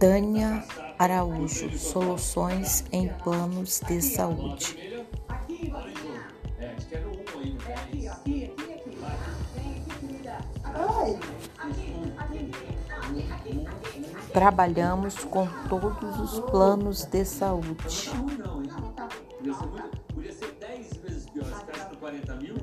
Tânia Araújo, soluções em planos de saúde. Trabalhamos com todos os planos de saúde. Podia ser 10 vezes pior. Se 40 mil,